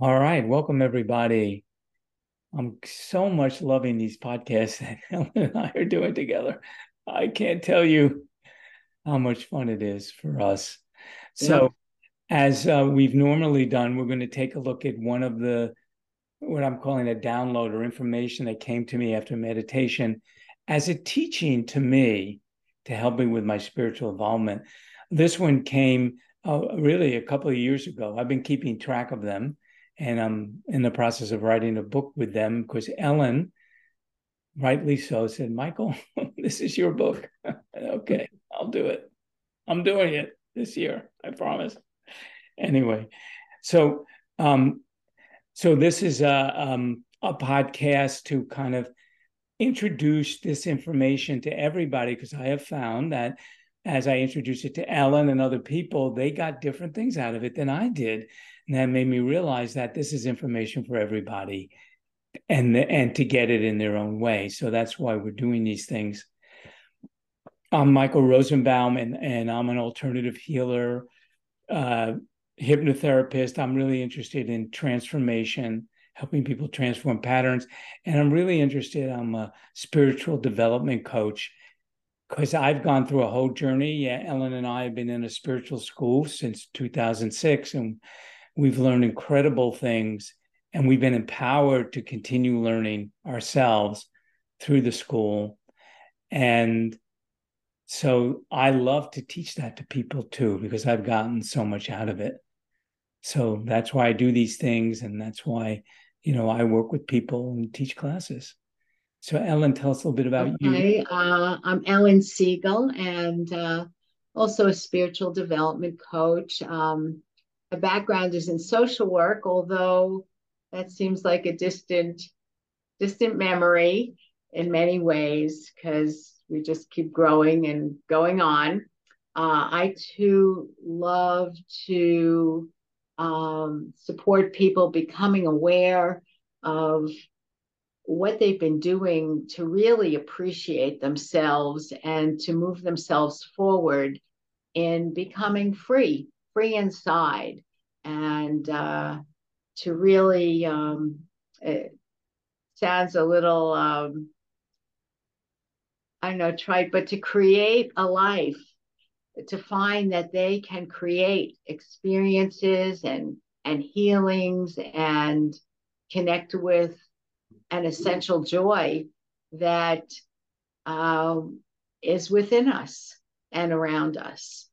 All right, welcome everybody. I'm so much loving these podcasts that Ellen and I are doing together. I can't tell you how much fun it is for us. So, as uh, we've normally done, we're going to take a look at one of the what I'm calling a download or information that came to me after meditation as a teaching to me to help me with my spiritual involvement. This one came uh, really a couple of years ago. I've been keeping track of them and I'm in the process of writing a book with them because Ellen, rightly so, said, Michael, this is your book. okay, I'll do it. I'm doing it this year, I promise. Anyway, so um, so this is a um, a podcast to kind of introduce this information to everybody because I have found that as I introduced it to Ellen and other people, they got different things out of it than I did. And that made me realize that this is information for everybody and and to get it in their own way. So that's why we're doing these things. I'm Michael Rosenbaum, and, and I'm an alternative healer, uh, hypnotherapist. I'm really interested in transformation, helping people transform patterns. And I'm really interested, I'm a spiritual development coach because I've gone through a whole journey. Yeah, Ellen and I have been in a spiritual school since 2006, and we've learned incredible things. And we've been empowered to continue learning ourselves through the school. And so I love to teach that to people too, because I've gotten so much out of it. So that's why I do these things. And that's why, you know, I work with people and teach classes. So, Ellen, tell us a little bit about okay. you. Uh, I'm Ellen Seigel and uh, also a spiritual development coach. Um, my background is in social work, although that seems like a distant, distant memory in many ways because we just keep growing and going on. Uh, I too love to um, support people becoming aware of what they've been doing to really appreciate themselves and to move themselves forward in becoming free, free inside, and uh, to really, um, it sounds a little, um, I don't know, trite, but to create a life, to find that they can create experiences and and healings and connect with an essential joy that um, is within us and around us.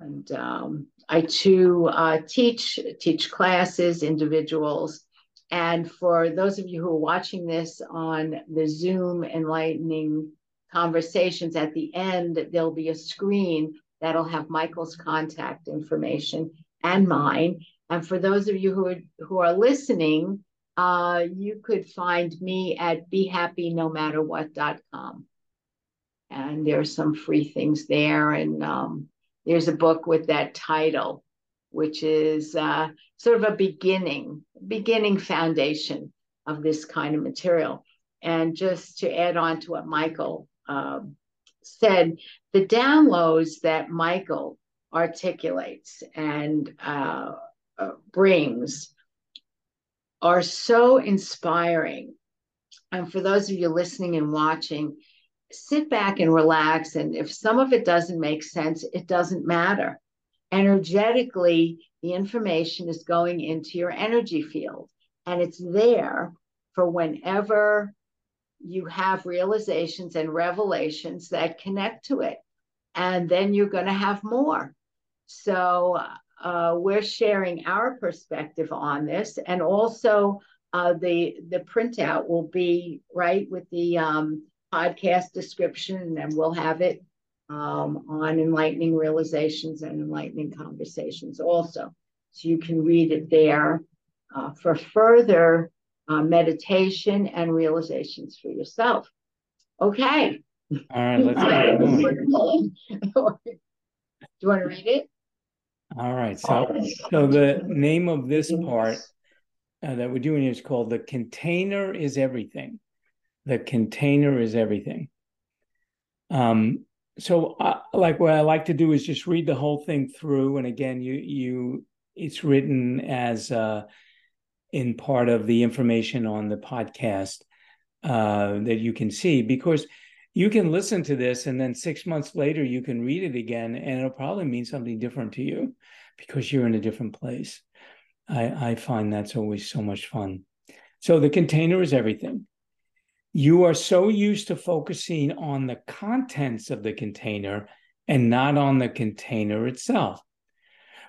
And um, I too uh, teach teach classes, individuals, and for those of you who are watching this on the Zoom enlightening conversations, at the end there'll be a screen that'll have Michael's contact information and mine. And for those of you who are, who are listening, uh, you could find me at behappynomatterwhat.com. And there's some free things there. And um, there's a book with that title, which is uh, sort of a beginning, beginning foundation of this kind of material. And just to add on to what Michael um, said, the downloads that Michael articulates and uh, uh, brings are so inspiring. And for those of you listening and watching, sit back and relax. And if some of it doesn't make sense, it doesn't matter. Energetically, the information is going into your energy field and it's there for whenever you have realizations and revelations that connect to it. And then you're going to have more. So uh, we're sharing our perspective on this, and also uh, the the printout will be right with the um, podcast description, and we'll have it um, on enlightening realizations and enlightening conversations also, so you can read it there uh, for further uh, meditation and realizations for yourself. Okay. All right, let's get. Do you want to read it? All right. So, so the name of this part uh, that we're doing is called "The Container Is Everything." The container is everything. Um. So, uh, like what I like to do is just read the whole thing through, and again, you you it's written as uh, in part of the information on the podcast uh, that you can see because you can listen to this and then six months later you can read it again and it'll probably mean something different to you because you're in a different place. I, I find that's always so much fun. So the container is everything. You are so used to focusing on the contents of the container and not on the container itself.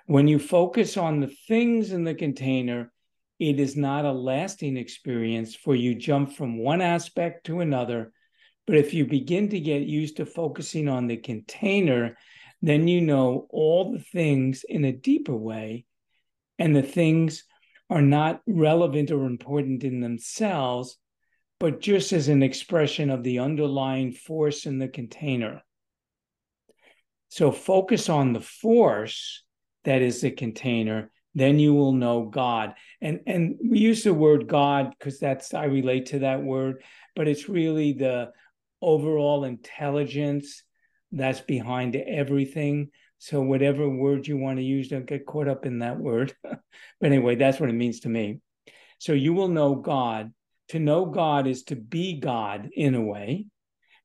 When you focus on the things in the container, it is not a lasting experience for you jump from one aspect to another. But if you begin to get used to focusing on the container, then you know all the things in a deeper way, and the things are not relevant or important in themselves, but just as an expression of the underlying force in the container. So focus on the force that is the container then you will know God. And and we use the word God because that's I relate to that word, but it's really the overall intelligence that's behind everything. So whatever word you want to use, don't get caught up in that word. but anyway, that's what it means to me. So you will know God. To know God is to be God in a way,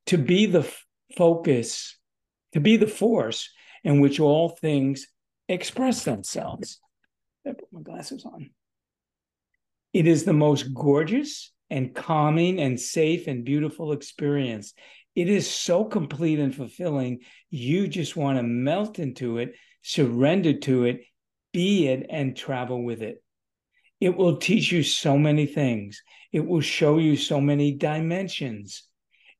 to be the f- focus, to be the force in which all things express themselves. I put my glasses on. It is the most gorgeous and calming and safe and beautiful experience. It is so complete and fulfilling. You just want to melt into it, surrender to it, be it, and travel with it. It will teach you so many things. It will show you so many dimensions.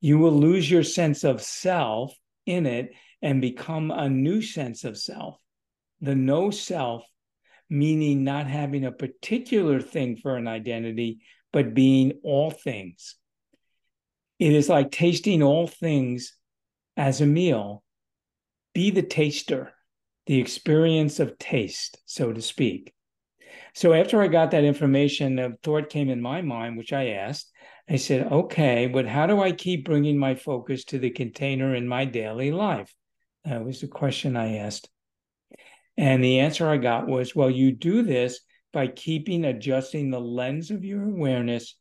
You will lose your sense of self in it and become a new sense of self. The no self meaning not having a particular thing for an identity, but being all things. It is like tasting all things as a meal. Be the taster, the experience of taste, so to speak. So after I got that information, a thought came in my mind, which I asked. I said, okay, but how do I keep bringing my focus to the container in my daily life? That was the question I asked. And the answer I got was, well, you do this by keeping adjusting the lens of your awareness,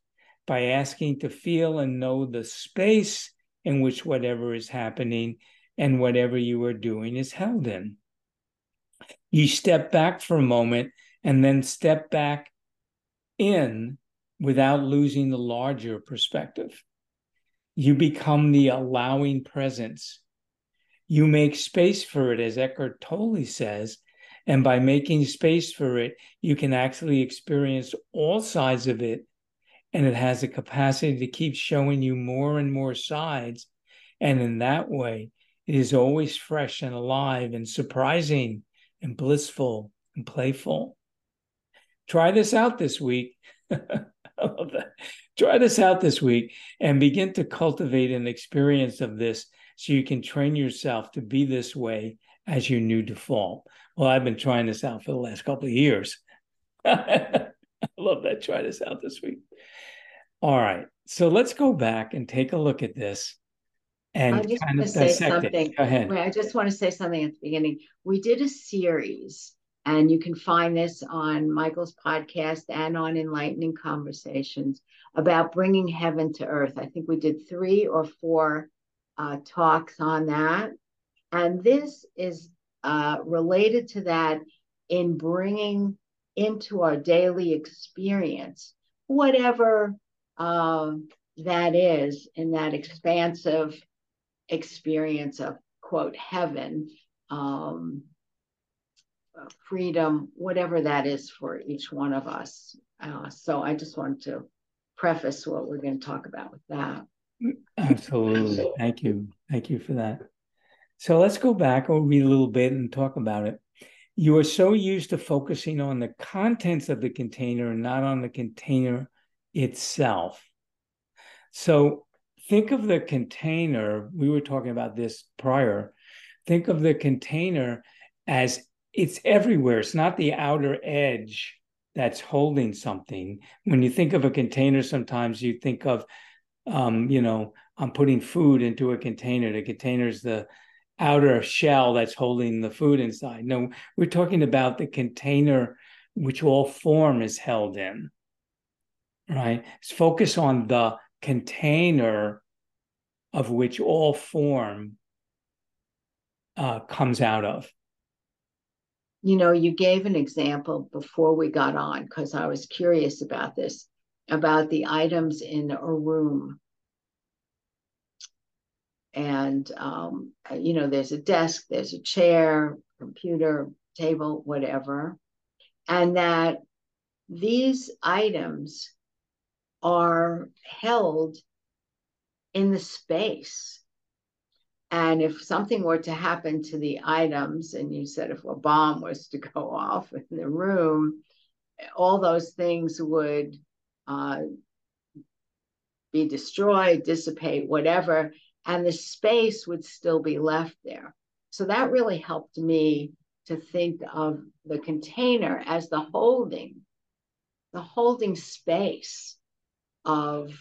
by asking to feel and know the space in which whatever is happening and whatever you are doing is held in. You step back for a moment and then step back in without losing the larger perspective. You become the allowing presence. You make space for it, as Eckhart Tolle says, and by making space for it, you can actually experience all sides of it. And it has a capacity to keep showing you more and more sides. And in that way, it is always fresh and alive and surprising and blissful and playful. Try this out this week. I love that. Try this out this week and begin to cultivate an experience of this so you can train yourself to be this way as your new default. Well, I've been trying this out for the last couple of years. I love that. Try this out this week. All right. So let's go back and take a look at this and I just kind want of to say dissect something. it. Go ahead. I just want to say something at the beginning. We did a series, and you can find this on Michael's podcast and on Enlightening Conversations about bringing heaven to earth. I think we did three or four uh, talks on that. And this is uh, related to that in bringing into our daily experience whatever uh, that is in that expansive experience of quote heaven um, freedom whatever that is for each one of us uh, so i just want to preface what we're going to talk about with that Absolutely. Thank you. Thank you for that. So let's go back or read a little bit and talk about it. You are so used to focusing on the contents of the container and not on the container itself. So think of the container. We were talking about this prior. Think of the container as it's everywhere. It's not the outer edge that's holding something. When you think of a container, sometimes you think of, um, you know, I'm putting food into a container. The container is the outer shell that's holding the food inside. No, we're talking about the container which all form is held in. right? It's focus on the container of which all form uh, comes out of. You know, you gave an example before we got on because I was curious about this about the items in a room. And, um, you know, there's a desk, there's a chair, computer, table, whatever. And that these items are held in the space. And if something were to happen to the items, and you said if a bomb was to go off in the room, all those things would uh, be destroyed, dissipate, whatever, and the space would still be left there. So that really helped me to think of the container as the holding, the holding space of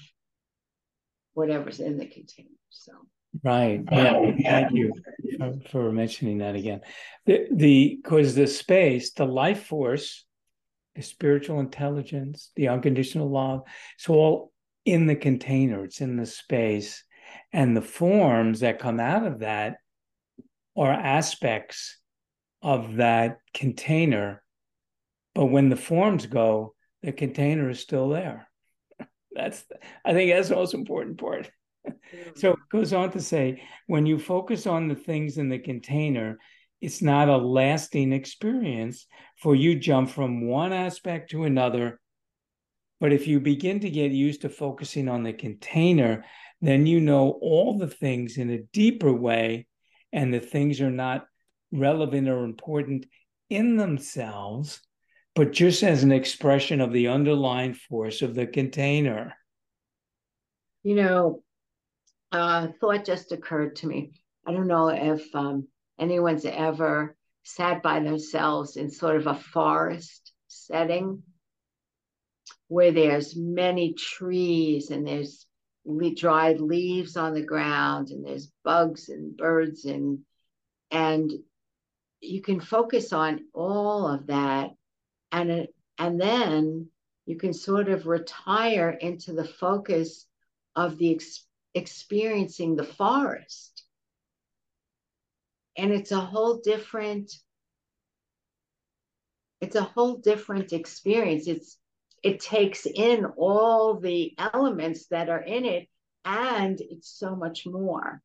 whatever's in the container. So right, uh, yeah. Thank you for, for mentioning that again. The the because the space, the life force, the spiritual intelligence, the unconditional love, it's all in the container. It's in the space, and the forms that come out of that are aspects of that container. But when the forms go, the container is still there. That's I think that's the most important part. Mm. so it goes on to say when you focus on the things in the container, it's not a lasting experience for you jump from one aspect to another. But if you begin to get used to focusing on the container, then you know all the things in a deeper way, and the things are not relevant or important in themselves, but just as an expression of the underlying force of the container. You know, uh, thought just occurred to me. I don't know if um, anyone's ever sat by themselves in sort of a forest setting where there's many trees and there's dried leaves on the ground and there's bugs and birds and and you can focus on all of that and and then you can sort of retire into the focus of the ex- experiencing the forest. And it's a whole different it's a whole different experience. It's it takes in all the elements that are in it and it's so much more.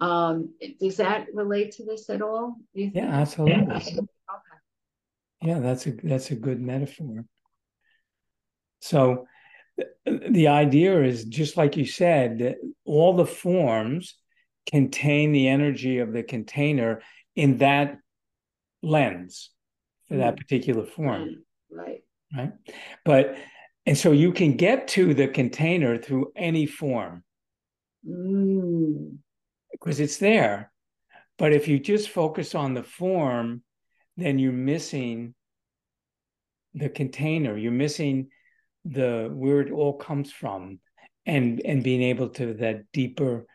Um does that relate to this at all? Yeah absolutely. Okay. yeah that's a that's a good metaphor. So the idea is just like you said that all the forms contain the energy of the container in that lens for that mm. particular form. Right. Right. But, and so you can get to the container through any form mm. because it's there. But if you just focus on the form, then you're missing the container. You're missing the where it all comes from and and being able to that deeper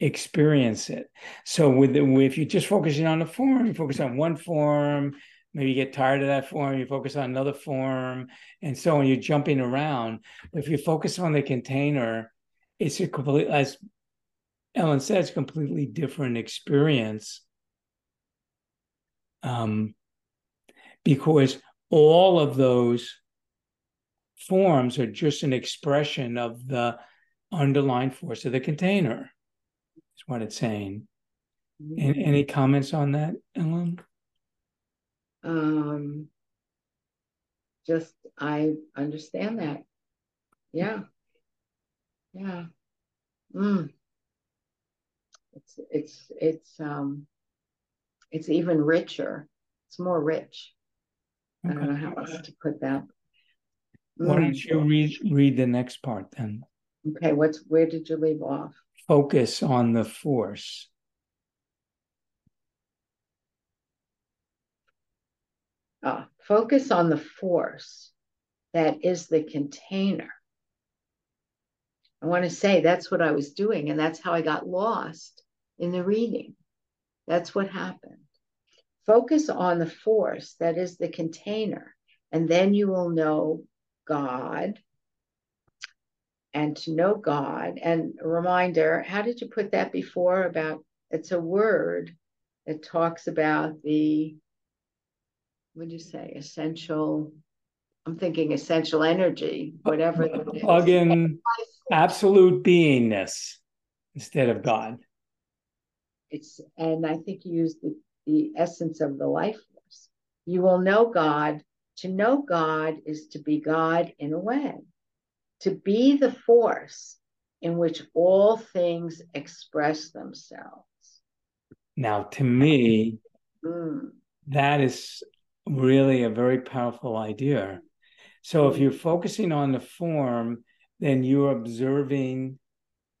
experience it. So with the, if you're just focusing on the form, you focus on one form, maybe you get tired of that form, you focus on another form, and so on. You're jumping around. But if you focus on the container, it's a complete, as Ellen says, completely different experience. Um, because all of those forms are just an expression of the underlying force of the container is what it's saying. And mm-hmm. any comments on that, Ellen? Um, just I understand that. Yeah. Yeah. Mm. It's it's it's um it's even richer. It's more rich. Okay. I don't know how else to put that. Why don't mm. you read read the next part then? Okay, what's where did you leave off? focus on the force. Uh, focus on the force that is the container. I want to say that's what I was doing, and that's how I got lost in the reading. That's what happened. Focus on the force that is the container, and then you will know God and to know God. And a reminder, how did you put that before about it's a word that talks about the what do you say, essential I'm thinking essential energy, whatever plug in absolute beingness instead of God. It's and I think you use the, the essence of the life force. You will know God. To know God is to be God in a way to be the force in which all things express themselves. Now, to me, mm. that is really a very powerful idea. So, if you're focusing on the form, then you're observing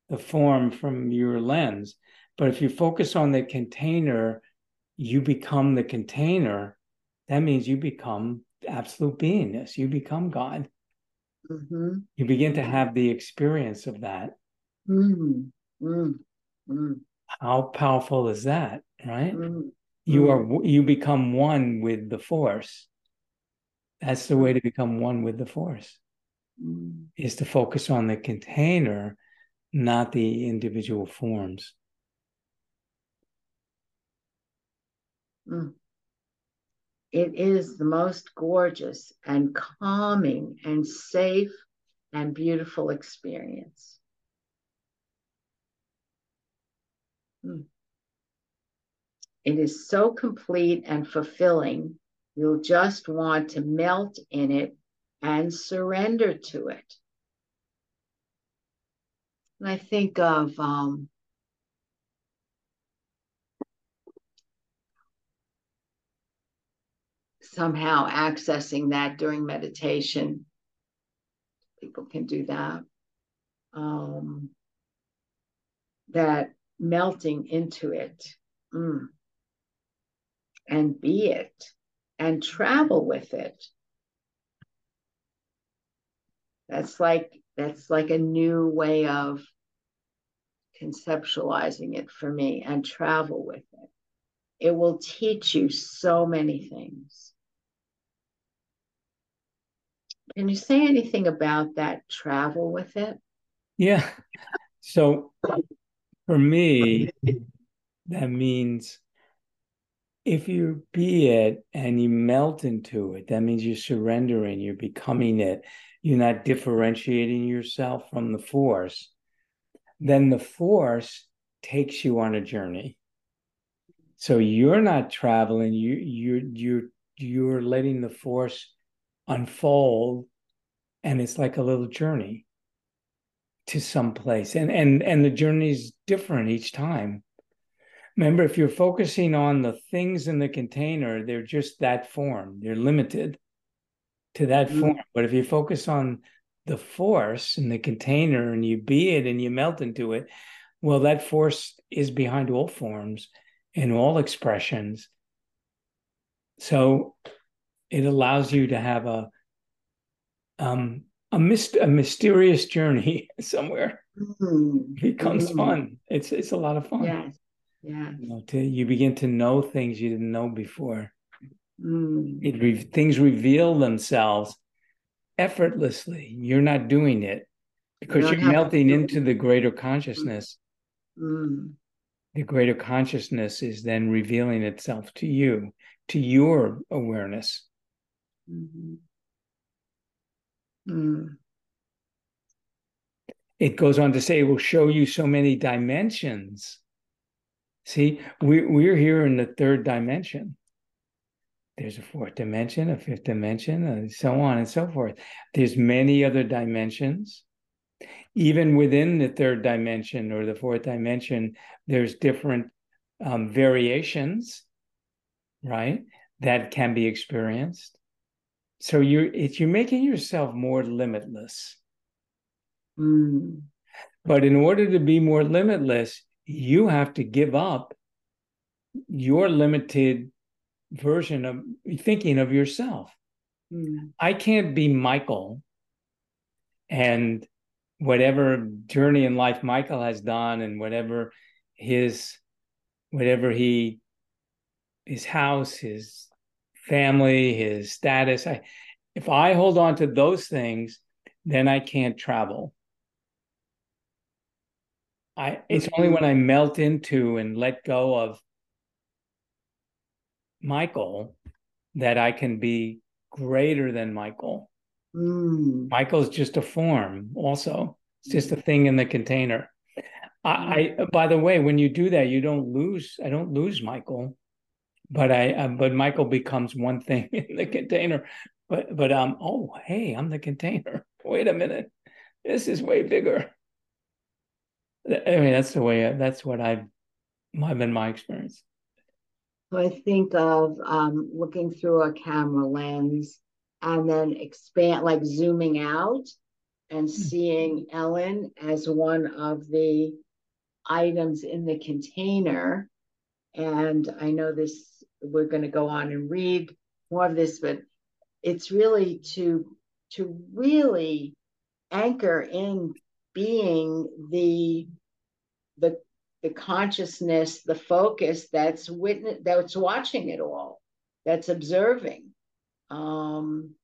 the form from your lens. But if you focus on the container, you become the container. That means you become absolute beingness. You become God. Mm-hmm. You begin to have the experience of that. Mm-hmm. How powerful is that, right? Mm-hmm. You are you become one with the force. That's the way to become one with the force. Is to focus on the container, not the individual forms. Mm. It is the most gorgeous and calming and safe and beautiful experience. Hmm. It is so complete and fulfilling, you'll just want to melt in it and surrender to it. And I think of um, somehow accessing that during meditation. People can do that. Um, that melting into it mm, and be it and travel with it. That's like that's like a new way of conceptualizing it for me and travel with it. It will teach you so many things. Can you say anything about that travel with it? Yeah. So for me, that means if you be it and you melt into it, that means you're surrendering, you're becoming it, you're not differentiating yourself from the force, then the force takes you on a journey. So you're not traveling, you you're you're you're letting the force unfold and it's like a little journey to some place. And and and the journey is different each time. Remember if you're focusing on the things in the container they're just that form. They're limited to that mm-hmm. form. But if you focus on the force in the container and you be it and you melt into it well that force is behind all forms and all expressions. So it allows you to have a um, a, myst- a mysterious journey somewhere. Mm-hmm. It becomes mm-hmm. fun. It's it's a lot of fun. Yes. Yeah. You, know, to, you begin to know things you didn't know before. Mm. It re- things reveal themselves effortlessly. You're not doing it because you are melting into the greater consciousness. Mm. The greater consciousness is then revealing itself to you, to your awareness. Mm-hmm. Mm. It goes on to say it will show you so many dimensions. See, we, we're here in the third dimension. There's a fourth dimension, a fifth dimension, and so on and so forth. There's many other dimensions. Even within the third dimension or the fourth dimension, there's different um, variations, right, that can be experienced so you're it's you're making yourself more limitless mm. but in order to be more limitless you have to give up your limited version of thinking of yourself mm. i can't be michael and whatever journey in life michael has done and whatever his whatever he his house his family, his status. I, if I hold on to those things, then I can't travel. I it's mm-hmm. only when I melt into and let go of Michael that I can be greater than Michael. Mm. Michael's just a form, also. It's just a thing in the container. I, I, by the way, when you do that, you don't lose. I don't lose Michael, but I uh, but Michael becomes one thing in the container. But but um oh hey I'm the container. Wait a minute, this is way bigger. I mean that's the way that's what I've I've been my experience. I think of um, looking through a camera lens and then expand, like zooming out and hmm. seeing Ellen as one of the items in the container. And I know this, we're going to go on and read more of this, but it's really to to really anchor in being the the the consciousness, the focus that's witness that's watching it all, that's observing. Um,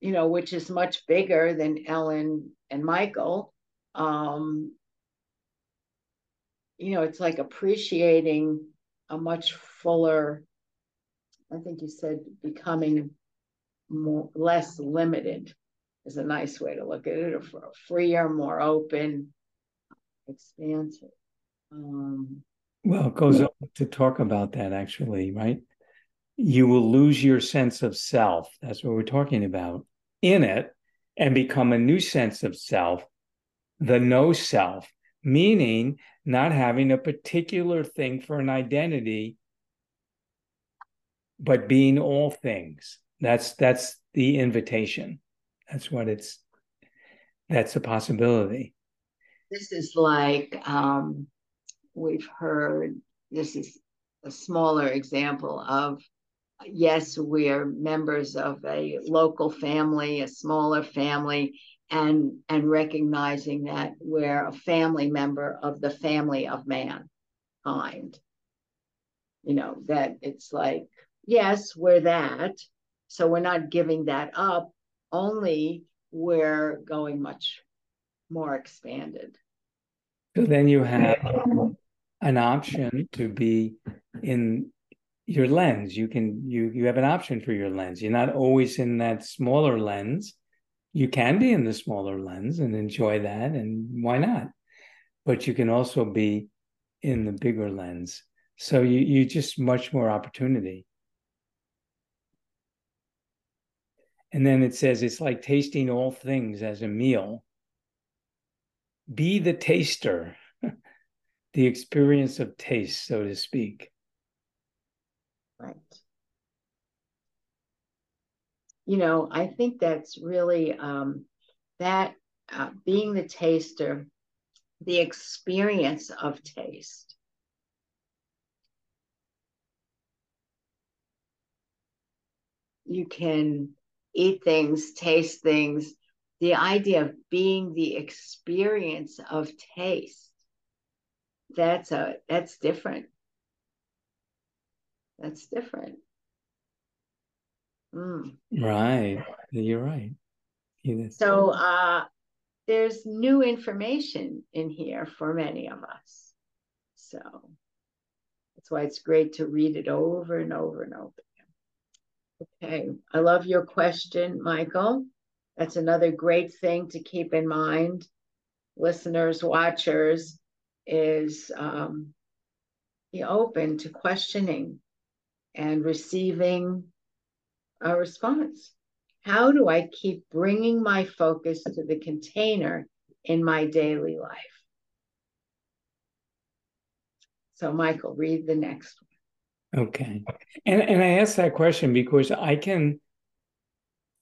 you know, which is much bigger than Ellen and Michael. Um, you know, it's like appreciating a much fuller, I think you said becoming more less limited is a nice way to look at it, or freer, more open, expansive. Um, well, it goes on to talk about that actually, right? You will lose your sense of self. That's what we're talking about in it and become a new sense of self, the no self, meaning not having a particular thing for an identity, but being all things. That's that's the invitation. That's what it's that's a possibility this is like um, we've heard this is a smaller example of yes we're members of a local family a smaller family and and recognizing that we're a family member of the family of mankind. You know that it's like yes we're that so we're not giving that up only we're going much more expanded. So then you have an option to be in your lens. You can you you have an option for your lens. You're not always in that smaller lens. You can be in the smaller lens and enjoy that, and why not? But you can also be in the bigger lens. So you you just much more opportunity. And then it says it's like tasting all things as a meal be the taster, the experience of taste, so to speak. Right. You know, I think that's really um, that uh, being the taster, the experience of taste. You can eat things, taste things, the idea of being the experience of taste that's a that's different that's different. Mm. right. You're right. So uh there's new information in here for many of us. So that's why it's great to read it over and over and over okay. I love your question michael. That's another great thing to keep in mind, listeners, watchers, is um, be open to questioning and receiving a response. How do I keep bringing my focus to the container in my daily life? So, Michael, read the next one. Okay. And, and I asked that question because I can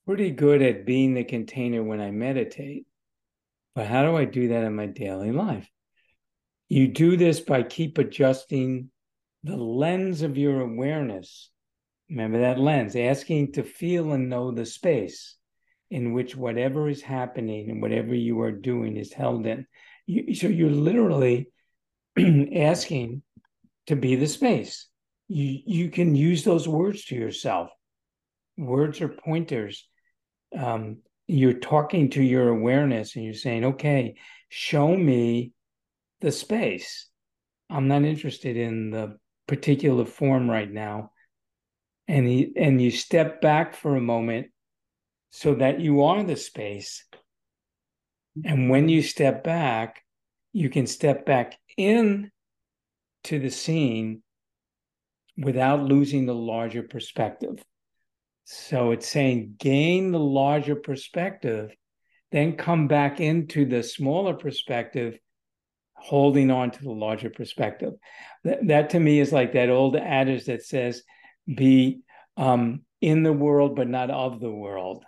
pretty good at being the container when I meditate. But how do I do that in my daily life? You do this by keep adjusting the lens of your awareness. Remember that lens, asking to feel and know the space in which whatever is happening and whatever you are doing is held in. You, so you're literally asking to be the space. You, you can use those words to yourself. Words are pointers um, you're talking to your awareness and you're saying, okay, show me the space. I'm not interested in the particular form right now. And he and you step back for a moment so that you are the space. And when you step back, you can step back in to the scene without losing the larger perspective. So it's saying gain the larger perspective, then come back into the smaller perspective, holding on to the larger perspective. That, that to me is like that old adage that says, be um, in the world, but not of the world.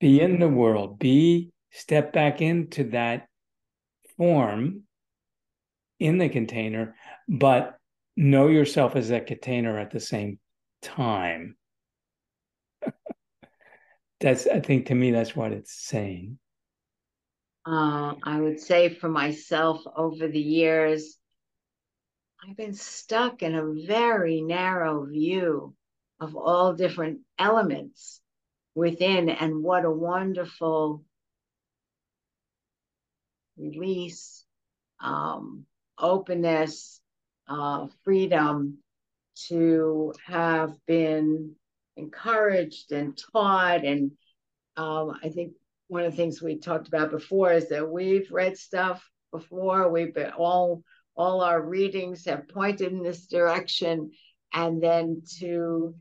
Be in the world, be step back into that form in the container, but know yourself as that container at the same time. that's, I think to me, that's what it's saying. Uh, I would say for myself over the years, I've been stuck in a very narrow view of all different elements within, and what a wonderful release, um, openness, uh, freedom to have been encouraged and taught. And um, I think one of the things we talked about before is that we've read stuff before. We've been all all our readings have pointed in this direction, and then to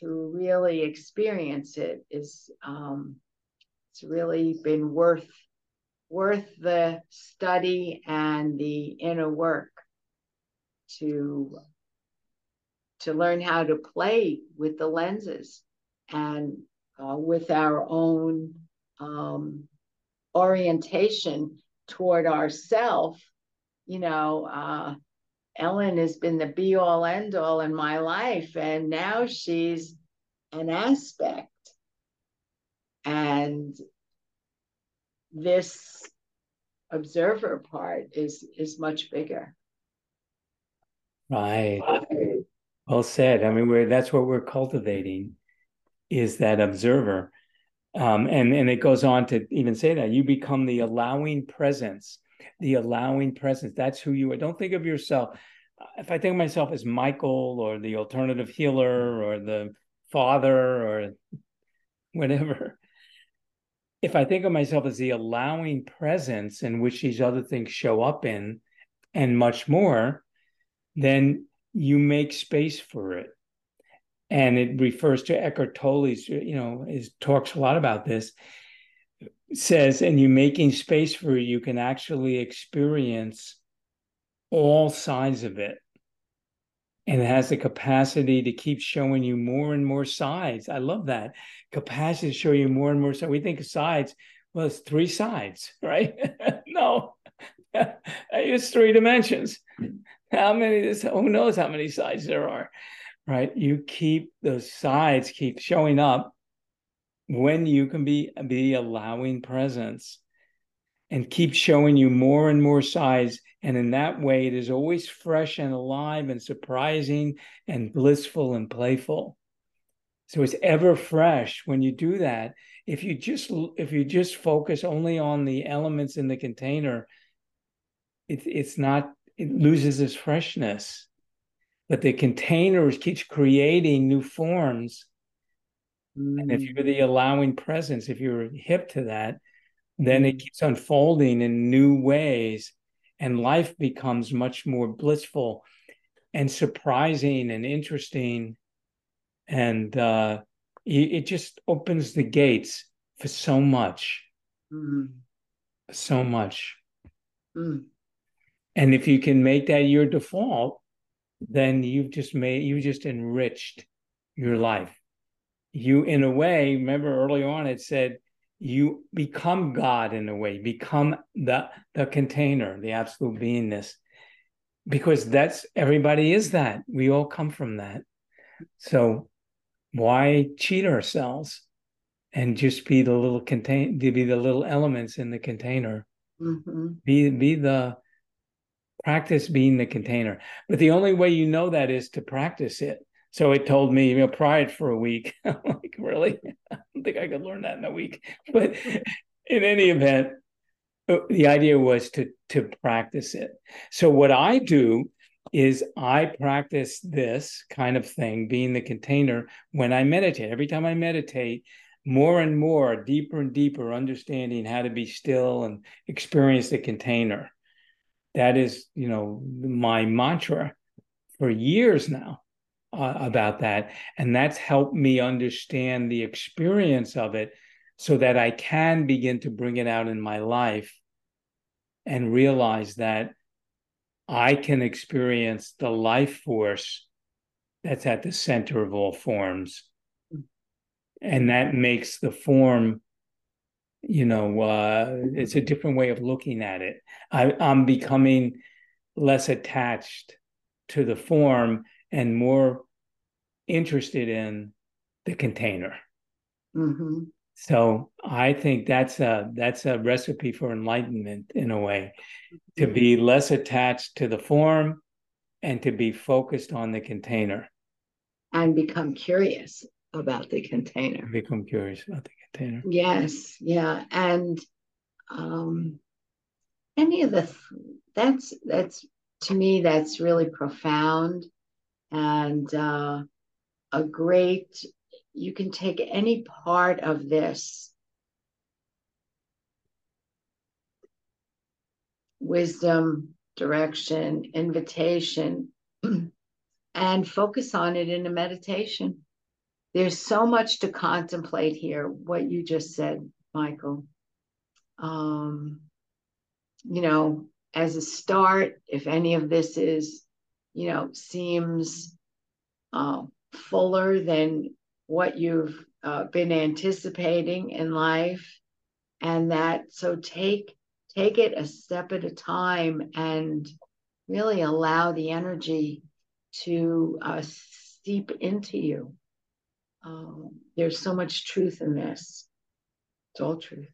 to really experience it is um, it's really been worth worth the study and the inner work to to learn how to play with the lenses and uh, with our own um, orientation toward ourself you know uh, ellen has been the be all end all in my life and now she's an aspect. And this observer part is is much bigger. Right. Well said. I mean we're that's what we're cultivating is that observer um, and and it goes on to even say that you become the allowing presence the allowing presence that's who you are don't think of yourself if i think of myself as michael or the alternative healer or the father or whatever if I think of myself as the allowing presence in which these other things show up in, and much more, then you make space for it. And it refers to Eckhart Tolle's, you know, is talks a lot about this. Says, and you're making space for you can actually experience all sides of it and it has the capacity to keep showing you more and more sides. I love that capacity to show you more and more. So we think of sides, well, it's three sides, right? no, it's three dimensions. How many? Who knows how many sides there are, right? You keep those sides keep showing up when you can be be allowing presence and keep showing you more and more sides. And in that way, it is always fresh and alive and surprising and blissful and playful. So it's ever fresh when you do that. If you just if you just focus only on the elements in the container, it, it's not it loses its freshness. But the container keeps creating new forms. Mm. And if mm. you're the allowing presence, if you're hip to that, then it mm-hmm. keeps unfolding in new ways and life becomes much more blissful and surprising and interesting and uh, it, just opens the gates for so much mm. so much mm. and if you can make that your default then you've just made you just enriched your life you in a way remember early on it said you become God in a way, become the the container, the absolute beingness, because that's everybody is that. We all come from that. So why cheat ourselves and just be the little contain to be the little elements in the container? Mm-hmm. Be be the practice being the container. But the only way you know that is to practice it. So it told me, you know, it for a week. I'm like, really? I don't think I could learn that in a week. But in any event, uh, the idea was to to practice it. So what I do is I practice this kind of thing, being the container when I meditate. Every time I meditate, more and more, deeper and deeper, understanding how to be still and experience the container. That is, you know, my mantra for years now uh, about that. And that's helped me understand the experience of it so that I can begin to bring it out in my life and realize that I can experience the life force that's at the center of all forms. And that makes the form, you know, uh, it's a different way of looking at it. I, I'm becoming less attached to the form and more interested in the container. Mm-hmm. So I think that's a that's a recipe for enlightenment in a way, to mm-hmm. be less attached to the form and to be focused on the container. And become curious about the container. Become curious about the container. Yes, yeah. And um any of the that's that's to me that's really profound and uh a great you can take any part of this wisdom, direction, invitation, and focus on it in a meditation. There's so much to contemplate here, what you just said, Michael. Um, you know, as a start, if any of this is, you know, seems uh, fuller than what you've uh, been anticipating in life and that so take take it a step at a time and really allow the energy to uh, seep into you um, there's so much truth in this it's all truth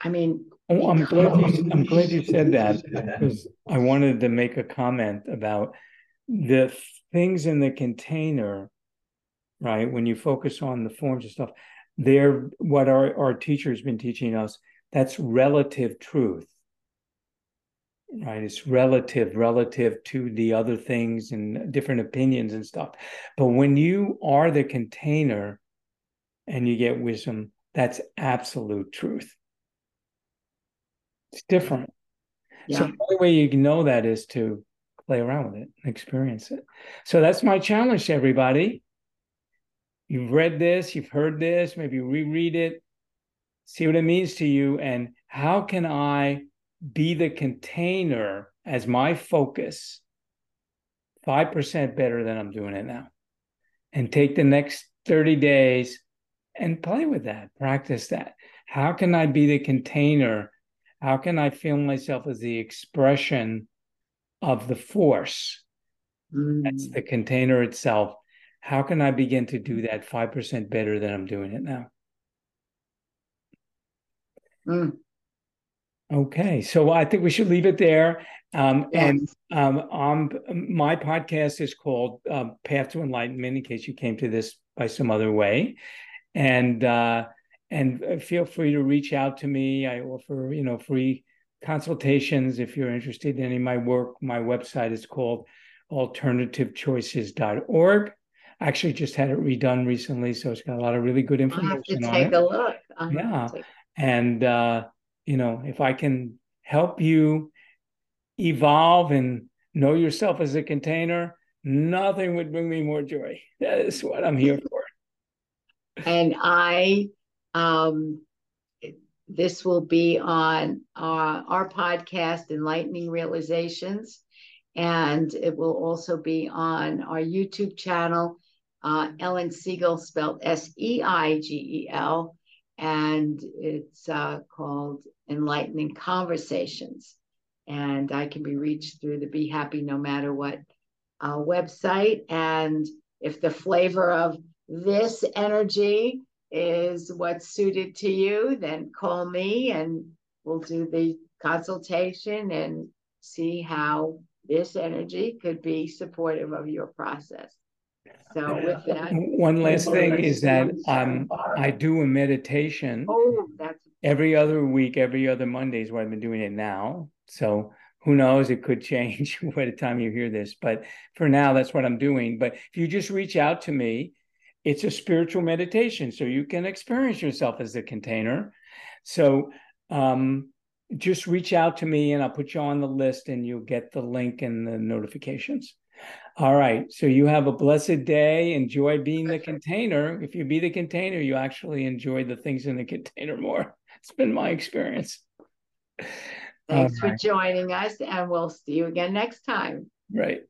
i mean oh, I'm glad you, I'm glad you said that because I wanted to make a comment about the things in the container right? When you focus on the forms and stuff, they're what our, our teacher's been teaching us, that's relative truth. Right. It's relative, relative to the other things and different opinions and stuff. But when you are the container and you get wisdom, that's absolute truth. It's different. Yeah. So the only way you can know that is to play around with it and experience it. So that's my challenge to everybody you've read this, you've heard this, maybe reread it, see what it means to you, and how can I be the container as my focus 5% better than I'm doing it now? And take the next 30 days and play with that, practice that. How can I be the container? How can I feel myself as the expression of the force? Mm. That's the container itself how can I begin to do that 5% better than I'm doing it now? Mm. Okay, so I think we should leave it there. Um, yes. And um, um, my podcast is called uh, Path to Enlightenment. In case you came to this by some other way, and uh, and feel free to reach out to me. I offer you know free consultations if you're interested in any of my work. My website is called alternativechoices.org I actually just had it redone recently, so it's got a lot of really good information. I have to take a look. i yeah, take... and uh, you know, if I can help you evolve and know yourself as a container, nothing would bring me more joy. That is what I'm here for. And I, um, this will be on uh, our podcast, Enlightening Realizations, and it will also be on our YouTube channel uh, Ellen Seigel, spelled S E I G E L, and it's uh, called Enlightening Conversations. And I can be reached through the Be Happy No Matter What uh, website. And if the flavor of this energy is what's suited to you, then call me and we'll do the consultation and see how this energy could be supportive of your process. So with that, one last thing is that um, I do a meditation. Oh, that's every other week, every other Monday is what I've been doing it now. So who knows? It could change by the time you hear this. But for now, that's what I'm doing. But if you just reach out to me, it's a spiritual meditation. So you can experience yourself as a container. So um, just reach out to me and I'll put you on the list and you'll get the link and the notifications. All right. So you have a blessed day. Enjoy being the container. If you be the container, you actually enjoy the things in the container more. It's been my experience. Thanks for joining us, and we'll see you again next time. Right.